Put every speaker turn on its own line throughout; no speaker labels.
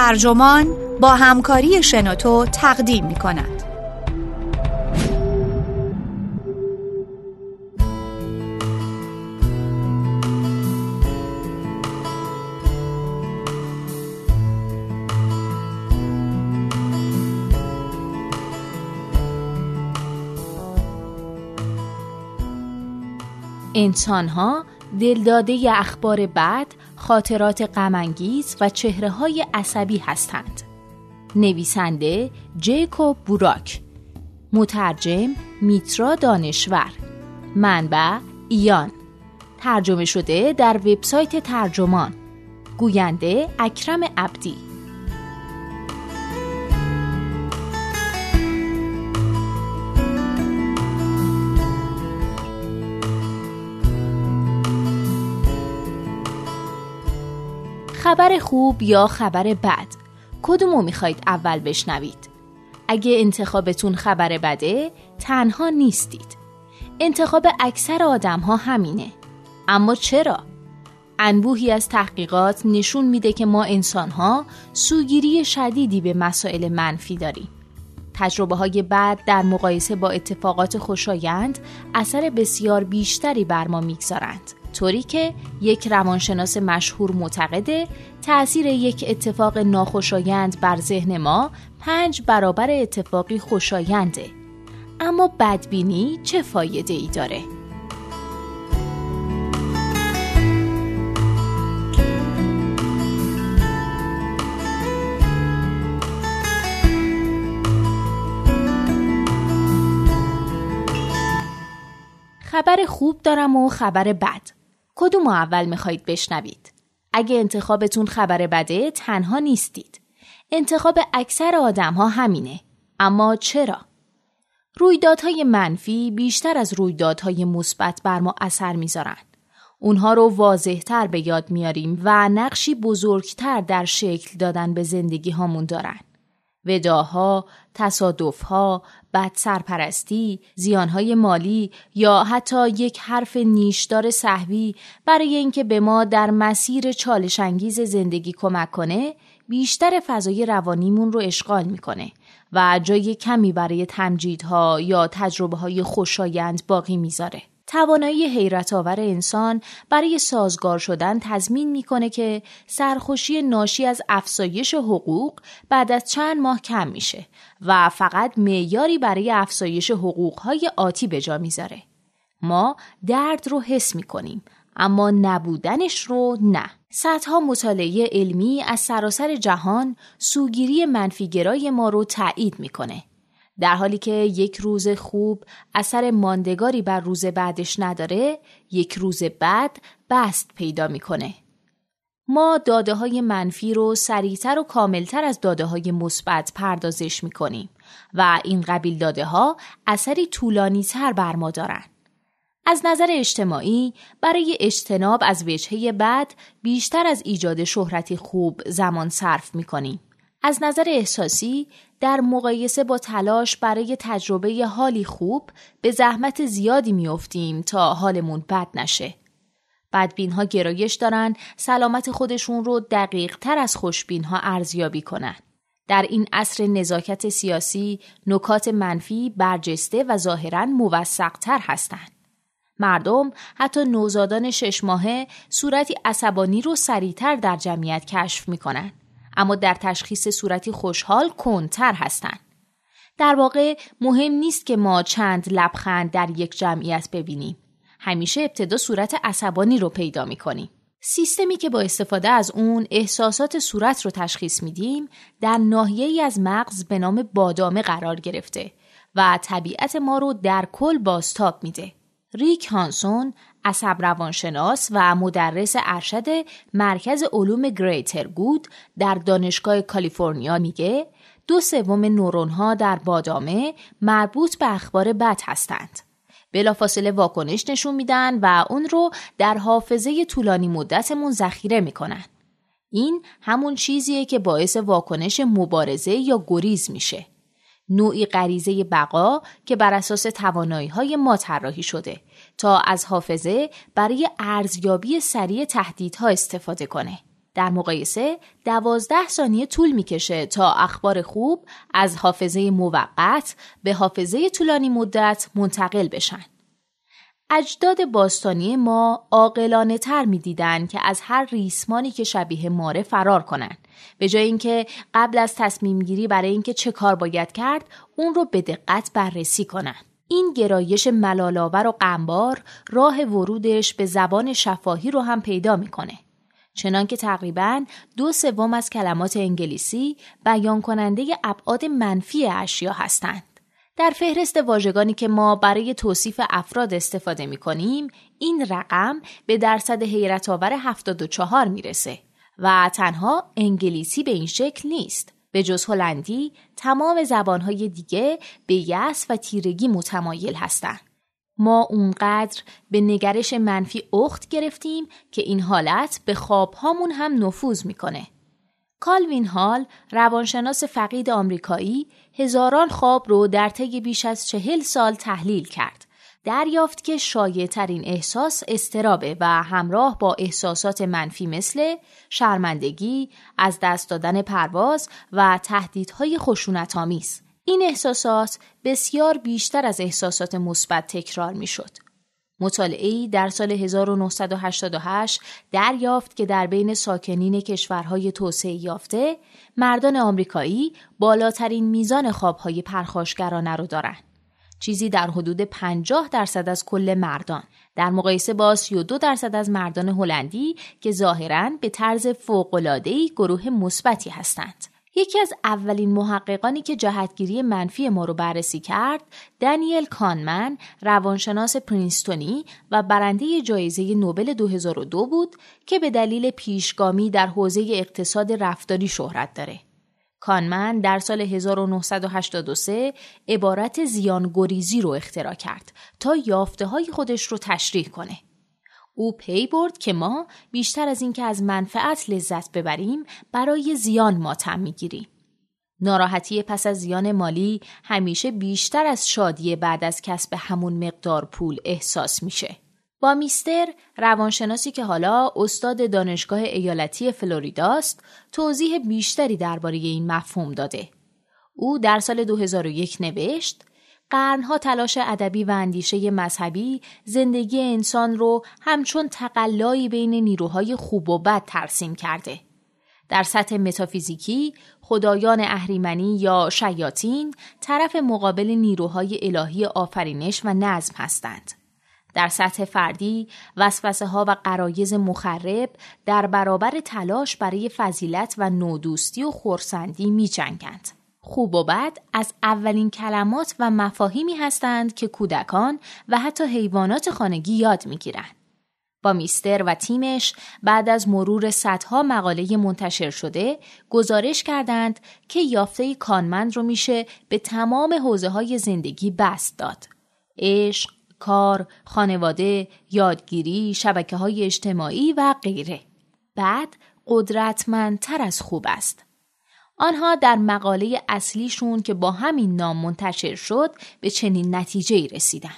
ترجمان با همکاری شنوتو تقدیم می کند.
انسانها دلداده اخبار بد، خاطرات غمانگیز و چهره های عصبی هستند. نویسنده جیکوب بوراک مترجم میترا دانشور منبع ایان ترجمه شده در وبسایت ترجمان گوینده اکرم عبدی خبر خوب یا خبر بد؟ کدومو می‌خواید اول بشنوید؟ اگه انتخابتون خبر بده تنها نیستید. انتخاب اکثر آدم ها همینه. اما چرا؟ انبوهی از تحقیقات نشون میده که ما انسان ها سوگیری شدیدی به مسائل منفی داریم. تجربه های بد در مقایسه با اتفاقات خوشایند اثر بسیار بیشتری بر ما می‌گذارند. طوری که یک روانشناس مشهور معتقده تأثیر یک اتفاق ناخوشایند بر ذهن ما پنج برابر اتفاقی خوشاینده اما بدبینی چه فایده ای داره؟ خبر خوب دارم و خبر بد کدوم اول می‌خواهید بشنوید؟ اگه انتخابتون خبر بده تنها نیستید. انتخاب اکثر آدم ها همینه. اما چرا؟ رویدادهای منفی بیشتر از رویدادهای مثبت بر ما اثر می‌ذارن. اونها رو واضحتر به یاد میاریم و نقشی بزرگتر در شکل دادن به زندگی هامون دارن. وداها، تصادفها، بد سرپرستی، زیانهای مالی یا حتی یک حرف نیشدار صحوی برای اینکه به ما در مسیر چالش انگیز زندگی کمک کنه بیشتر فضای روانیمون رو اشغال می‌کنه و جای کمی برای تمجیدها یا تجربه های خوشایند باقی می‌ذاره. توانایی حیرت آور انسان برای سازگار شدن تضمین می‌کنه که سرخوشی ناشی از افزایش حقوق بعد از چند ماه کم میشه و فقط معیاری برای افزایش حقوقهای آتی به جا می‌ذاره. ما درد رو حس می‌کنیم اما نبودنش رو نه. صدها مطالعه علمی از سراسر جهان سوگیری منفیگرای ما رو تایید می‌کنه در حالی که یک روز خوب اثر ماندگاری بر روز بعدش نداره یک روز بعد بست پیدا می‌کنه ما داده های منفی رو سریعتر و کاملتر از داده های مثبت پردازش می‌کنیم و این قبیل داده ها اثری طولانی تر بر ما دارن. از نظر اجتماعی برای اجتناب از وجهه بد بیشتر از ایجاد شهرتی خوب زمان صرف می‌کنیم. از نظر احساسی در مقایسه با تلاش برای تجربه حالی خوب به زحمت زیادی میافتیم تا حالمون بد نشه. بدبین ها گرایش دارن سلامت خودشون رو دقیق تر از خوشبین ها ارزیابی کنن. در این عصر نزاکت سیاسی نکات منفی برجسته و ظاهرا موثق تر هستند. مردم حتی نوزادان شش ماهه صورتی عصبانی رو سریعتر در جمعیت کشف می‌کنن. اما در تشخیص صورتی خوشحال کنتر هستند. در واقع مهم نیست که ما چند لبخند در یک جمعیت ببینیم. همیشه ابتدا صورت عصبانی رو پیدا می کنیم. سیستمی که با استفاده از اون احساسات صورت رو تشخیص میدیم در ناحیه‌ای از مغز به نام بادامه قرار گرفته و طبیعت ما رو در کل بازتاب میده. ریک هانسون عصب روانشناس و مدرس ارشد مرکز علوم گریتر گود در دانشگاه کالیفرنیا میگه دو سوم نورون ها در بادامه مربوط به اخبار بد هستند. بلافاصله واکنش نشون میدن و اون رو در حافظه طولانی مدتمون ذخیره می‌کنن. این همون چیزیه که باعث واکنش مبارزه یا گریز میشه. نوعی غریزه بقا که بر اساس توانایی های ما طراحی شده تا از حافظه برای ارزیابی سریع تهدیدها استفاده کنه. در مقایسه دوازده ثانیه طول می‌کشه تا اخبار خوب از حافظه موقت به حافظه طولانی مدت منتقل بشن. اجداد باستانی ما عاقلانه تر می‌دیدند که از هر ریسمانی که شبیه ماره فرار کنند به جای اینکه قبل از تصمیم گیری برای اینکه چه کار باید کرد اون رو به دقت بررسی کنند این گرایش ملالاور و قنبار راه ورودش به زبان شفاهی رو هم پیدا می‌کنه. چنانکه تقریبا دو سوم از کلمات انگلیسی بیان کننده ابعاد منفی اشیا هستند در فهرست واژگانی که ما برای توصیف افراد استفاده می کنیم این رقم به درصد حیرت آور 74 می‌رسه و تنها انگلیسی به این شکل نیست. به جز هلندی تمام زبانهای دیگه به یس و تیرگی متمایل هستند. ما اونقدر به نگرش منفی اخت گرفتیم که این حالت به خوابهامون هم نفوذ می‌کنه. کالوین هال روانشناس فقید آمریکایی هزاران خواب رو در طی بیش از چهل سال تحلیل کرد. دریافت که شایع ترین احساس استرابه و همراه با احساسات منفی مثل شرمندگی، از دست دادن پرواز و تهدیدهای خشونت آمیز. این احساسات بسیار بیشتر از احساسات مثبت تکرار می شد. مطالعه‌ای در سال 1988 دریافت که در بین ساکنین کشورهای توسعه یافته مردان آمریکایی بالاترین میزان خوابهای پرخاشگرانه رو دارند. چیزی در حدود 50 درصد از کل مردان در مقایسه با 32 درصد از مردان هلندی که ظاهرا به طرز فوق‌العاده‌ای گروه مثبتی هستند. یکی از اولین محققانی که جهتگیری منفی ما رو بررسی کرد دانیل کانمن روانشناس پرینستونی و برنده جایزه نوبل 2002 بود که به دلیل پیشگامی در حوزه اقتصاد رفتاری شهرت داره. کانمن در سال 1983 عبارت زیان گریزی رو اختراع کرد تا یافته های خودش رو تشریح کنه. او پی برد که ما بیشتر از اینکه از منفعت لذت ببریم برای زیان ماتم می‌گیریم. ناراحتی پس از زیان مالی همیشه بیشتر از شادی بعد از کسب همون مقدار پول احساس میشه. با میستر روانشناسی که حالا استاد دانشگاه ایالتی فلوریداست توضیح بیشتری درباره این مفهوم داده. او در سال 2001 نوشت قرنها تلاش ادبی و اندیشه مذهبی زندگی انسان رو همچون تقلایی بین نیروهای خوب و بد ترسیم کرده. در سطح متافیزیکی خدایان اهریمنی یا شیاطین طرف مقابل نیروهای الهی آفرینش و نظم هستند. در سطح فردی وسوسه ها و قرایز مخرب در برابر تلاش برای فضیلت و نودوستی و خورسندی می جنگند. خوب و بد از اولین کلمات و مفاهیمی هستند که کودکان و حتی حیوانات خانگی یاد می‌گیرند. با میستر و تیمش بعد از مرور صدها مقاله منتشر شده گزارش کردند که یافته کانمند رو میشه به تمام حوزه های زندگی بست داد. عشق، کار، خانواده، یادگیری، شبکه های اجتماعی و غیره. بعد قدرتمندتر از خوب است. آنها در مقاله اصلیشون که با همین نام منتشر شد به چنین نتیجه ای رسیدن.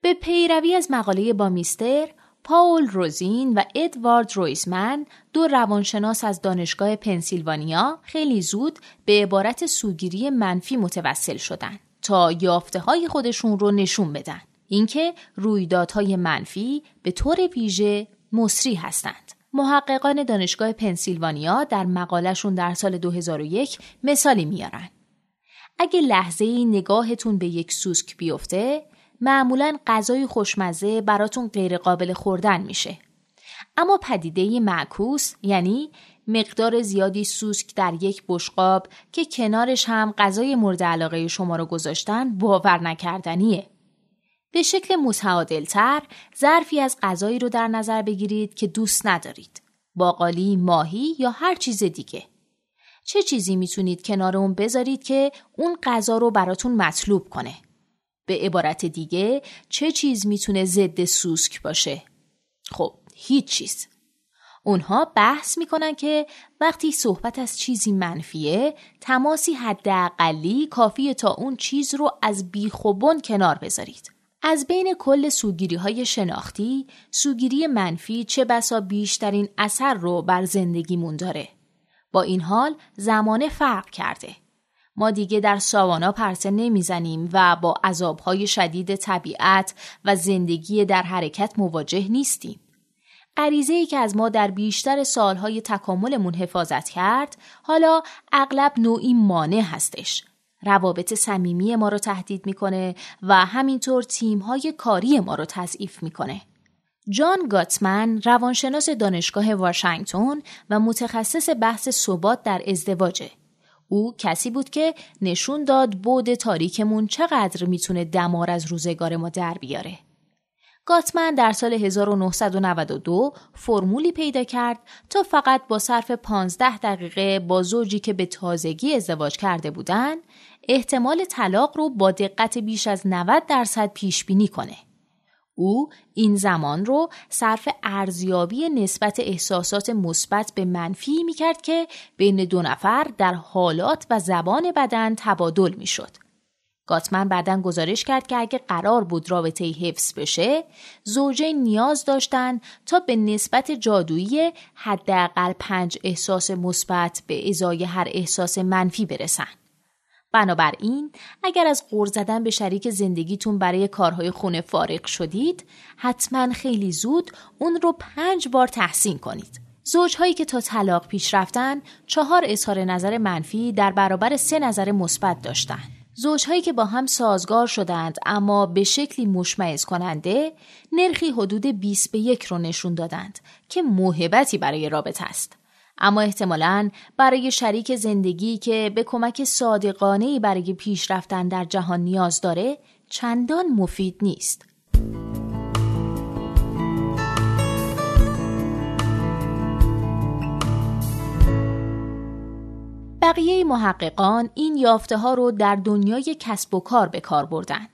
به پیروی از مقاله با میستر، پاول روزین و ادوارد رویزمن دو روانشناس از دانشگاه پنسیلوانیا خیلی زود به عبارت سوگیری منفی متوسل شدند تا یافته های خودشون رو نشون بدن. اینکه رویدادهای منفی به طور ویژه مصری هستند. محققان دانشگاه پنسیلوانیا در مقالشون در سال 2001 مثالی میارن. اگه لحظه ای نگاهتون به یک سوسک بیفته معمولا غذای خوشمزه براتون غیر قابل خوردن میشه. اما پدیده معکوس یعنی مقدار زیادی سوسک در یک بشقاب که کنارش هم غذای مورد علاقه شما رو گذاشتن باور نکردنیه. به شکل متعادلتر ظرفی از غذایی رو در نظر بگیرید که دوست ندارید. باقالی، ماهی یا هر چیز دیگه. چه چیزی می‌تونید کنار اون بذارید که اون غذا رو براتون مطلوب کنه؟ به عبارت دیگه چه چیز می‌تونه ضد سوسک باشه؟ خب هیچ چیز. اونها بحث می‌کنن که وقتی صحبت از چیزی منفیه تماسی حداقلی کافیه تا اون چیز رو از بیخوبون کنار بذارید. از بین کل سوگیری های شناختی، سوگیری منفی چه بسا بیشترین اثر رو بر زندگیمون داره. با این حال زمانه فرق کرده. ما دیگه در ساوانا پرسه نمی‌زنیم و با عذابهای شدید طبیعت و زندگی در حرکت مواجه نیستیم. غریزه ای که از ما در بیشتر سالهای تکاملمون حفاظت کرد حالا اغلب نوعی مانع هستش روابط صمیمی ما رو تهدید می‌کنه و همینطور تیمهای کاری ما رو تضعیف می‌کنه. جان گاتمن روانشناس دانشگاه واشنگتن و متخصص بحث ثبات در ازدواجه. او کسی بود که نشون داد بود تاریکمون چقدر می‌تونه دمار از روزگار ما در بیاره. گاتمن در سال 1992 فرمولی پیدا کرد تا فقط با صرف 15 دقیقه با زوجی که به تازگی ازدواج کرده بودند احتمال طلاق رو با دقت بیش از 90 درصد پیش بینی کنه. او این زمان رو صرف ارزیابی نسبت احساسات مثبت به منفی می کرد که بین دو نفر در حالات و زبان بدن تبادل می شد. گاتمن بعدا گزارش کرد که اگه قرار بود رابطه حفظ بشه زوجین نیاز داشتن تا به نسبت جادویی حداقل پنج احساس مثبت به ازای هر احساس منفی برسن. بنابراین اگر از غور زدن به شریک زندگیتون برای کارهای خونه فارغ شدید حتما خیلی زود اون رو پنج بار تحسین کنید. زوجهایی که تا طلاق پیش رفتن چهار اظهار نظر منفی در برابر سه نظر مثبت داشتند. زوجهایی که با هم سازگار شدند اما به شکلی مشمعز کننده نرخی حدود 20 به یک رو نشون دادند که موهبتی برای رابطه است. اما احتمالا برای شریک زندگی که به کمک صادقانه برای پیشرفتن در جهان نیاز داره چندان مفید نیست. بقیه محققان این یافته ها رو در دنیای کسب و کار به کار بردن.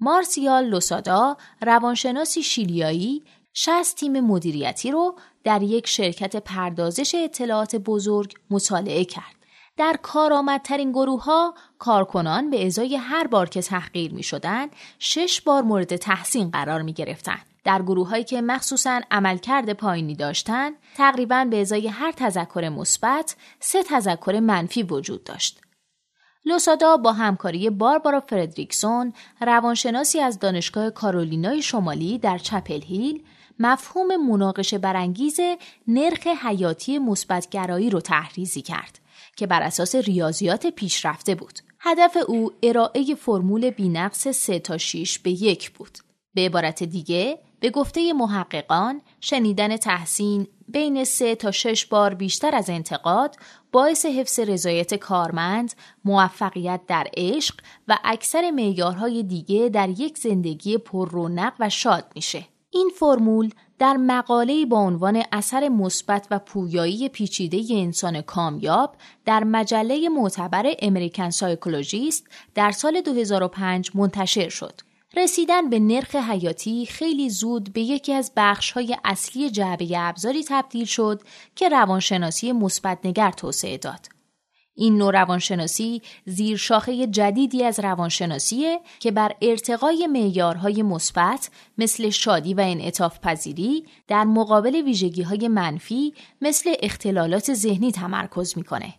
مارسیال لوسادا روانشناسی شیلیایی 60 تیم مدیریتی رو در یک شرکت پردازش اطلاعات بزرگ مطالعه کرد. در کارآمدترین گروه ها کارکنان به ازای هر بار که تحقیر می شدن شش بار مورد تحسین قرار می گرفتن. در گروه هایی که مخصوصا عملکرد پایینی داشتند تقریبا به ازای هر تذکر مثبت سه تذکر منفی وجود داشت. لوسادا با همکاری باربارا فردریکسون روانشناسی از دانشگاه کارولینای شمالی در چپل هیل مفهوم مناقشه برانگیز نرخ حیاتی مثبتگرایی رو تحریزی کرد که بر اساس ریاضیات پیشرفته بود. هدف او ارائه فرمول بینقص 3 تا 6 به یک بود. به عبارت دیگه به گفته محققان شنیدن تحسین بین 3 تا 6 بار بیشتر از انتقاد باعث حفظ رضایت کارمند، موفقیت در عشق و اکثر معیارهای دیگه در یک زندگی پر رونق و شاد میشه. این فرمول در مقاله با عنوان اثر مثبت و پویایی پیچیده انسان کامیاب در مجله معتبر امریکن سایکولوژیست در سال 2005 منتشر شد. رسیدن به نرخ حیاتی خیلی زود به یکی از بخش‌های اصلی جعبه ابزاری تبدیل شد که روانشناسی مثبت نگر توسعه داد. این نوع روانشناسی زیر شاخه جدیدی از روانشناسیه که بر ارتقای معیارهای مثبت مثل شادی و انعطاف پذیری در مقابل ویژگی های منفی مثل اختلالات ذهنی تمرکز می‌کنه.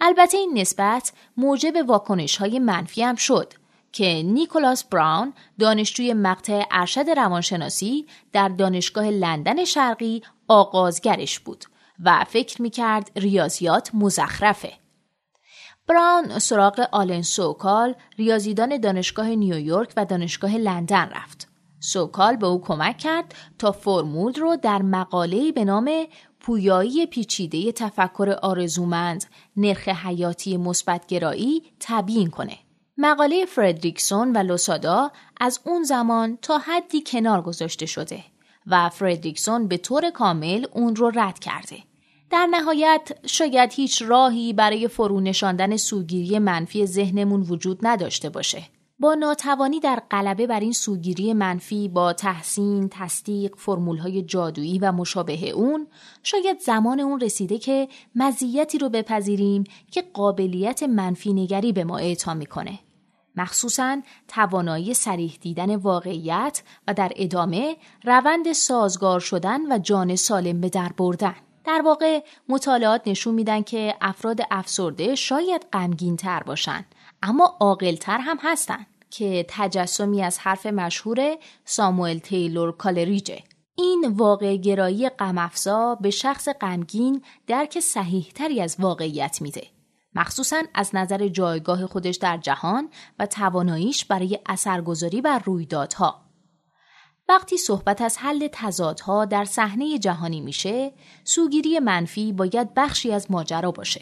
البته این نسبت موجب واکنش های منفی هم شد که نیکولاس براون دانشجوی مقطع ارشد روانشناسی در دانشگاه لندن شرقی آغازگرش بود و فکر می‌کرد ریاضیات مزخرفه. براون سراغ آلن سوکال ریاضیدان دانشگاه نیویورک و دانشگاه لندن رفت. سوکال به او کمک کرد تا فرمول رو در مقاله‌ای به نام پویایی پیچیده تفکر آرزومند نرخ حیاتی مثبتگرایی تبیین کنه. مقاله فردریکسون و لوسادا از اون زمان تا حدی کنار گذاشته شده و فردریکسون به طور کامل اون رو رد کرده. در نهایت شاید هیچ راهی برای فرو نشاندن سوگیری منفی ذهنمون وجود نداشته باشه. با ناتوانی در غلبه بر این سوگیری منفی با تحسین، تصدیق، فرمولهای جادویی و مشابه اون شاید زمان اون رسیده که مزیتی رو بپذیریم که قابلیت منفی نگری به ما اعطا می‌کنه. مخصوصا توانایی سریح دیدن واقعیت و در ادامه روند سازگار شدن و جان سالم به در بردن. در واقع مطالعات نشون میدن که افراد افسرده شاید غمگین تر باشن اما عاقلتر هم هستن که تجسمی از حرف مشهور ساموئل تیلور کالریجه. این واقع گرایی غمافزا به شخص غمگین درک صحیحتری از واقعیت میده مخصوصا از نظر جایگاه خودش در جهان و تواناییش برای اثرگذاری بر رویدادها. وقتی صحبت از حل تضادها در صحنه جهانی میشه سوگیری منفی باید بخشی از ماجرا باشه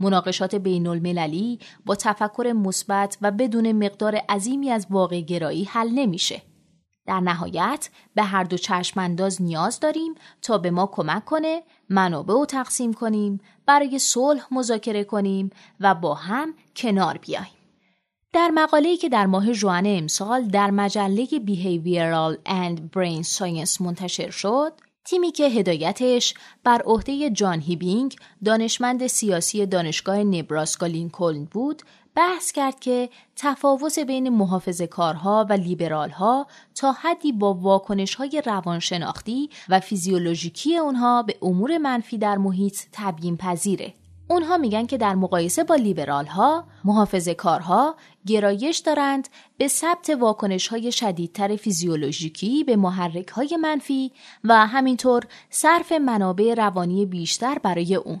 مناقشات بین المللی با تفکر مثبت و بدون مقدار عظیمی از واقع گرایی حل نمیشه در نهایت به هر دو چشمانداز نیاز داریم تا به ما کمک کنه منابع رو تقسیم کنیم برای صلح مذاکره کنیم و با هم کنار بیاییم. در مقاله‌ای که در ماه ژوئن امسال در مجله Behavioral and Brain Science منتشر شد، تیمی که هدایتش بر عهده جان هیبینگ دانشمند سیاسی دانشگاه نبراسکا لینکلن بود بحث کرد که تفاوت بین محافظ کارها و لیبرالها تا حدی با واکنش های روانشناختی و فیزیولوژیکی اونها به امور منفی در محیط تبیین پذیره. اونها میگن که در مقایسه با لیبرال ها محافظ کارها گرایش دارند به ثبت واکنش های شدیدتر فیزیولوژیکی به محرک های منفی و همینطور صرف منابع روانی بیشتر برای اون.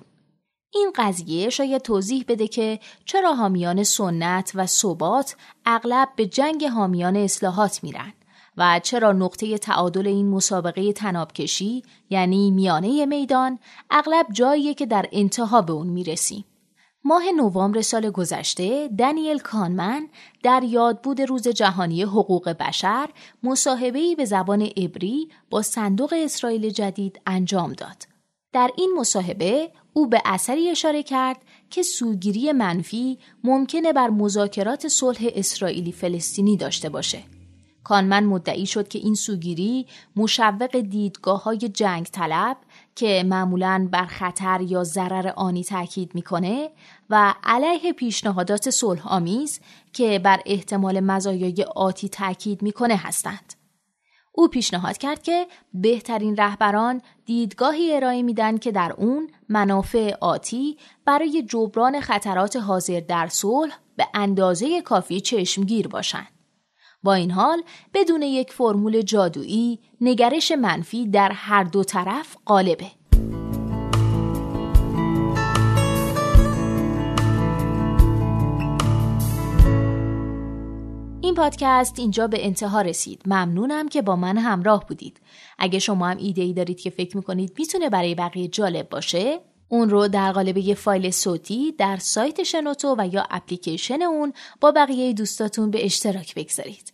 این قضیه شاید توضیح بده که چرا حامیان سنت و ثبات اغلب به جنگ حامیان اصلاحات میرن و چرا نقطه تعادل این مسابقه تنابکشی یعنی میانه میدان اغلب جاییه که در انتها به اون می‌رسیم. ماه نوامبر سال گذشته دنیل کانمن در یادبود روز جهانی حقوق بشر مصاحبه‌ای به زبان عبری با صندوق اسرائیل جدید انجام داد. در این مصاحبه او به اثری اشاره کرد که سوگیری منفی ممکنه بر مذاکرات صلح اسرائیلی فلسطینی داشته باشه. کانمن مدعی شد که این سوگیری مشوق دیدگاه های جنگ طلب که معمولا بر خطر یا ضرر آنی تاکید می‌کنه و علیه پیشنهادات صلح آمیز که بر احتمال مزایای آتی تاکید می‌کنه هستند. او پیشنهاد کرد که بهترین رهبران دیدگاهی ارائه میدن که در اون منافع آتی برای جبران خطرات حاضر در صلح به اندازه کافی چشمگیر باشند. با این حال بدون یک فرمول جادویی نگرش منفی در هر دو طرف غالبه. این پادکست اینجا به انتها رسید. ممنونم که با من همراه بودید. اگه شما هم ایده ای دارید که فکر می‌کنید می‌تونه برای بقیه جالب باشه اون رو در قالب یه فایل صوتی در سایت شنوتو و یا اپلیکیشن اون با بقیه دوستاتون به اشتراک بگذارید.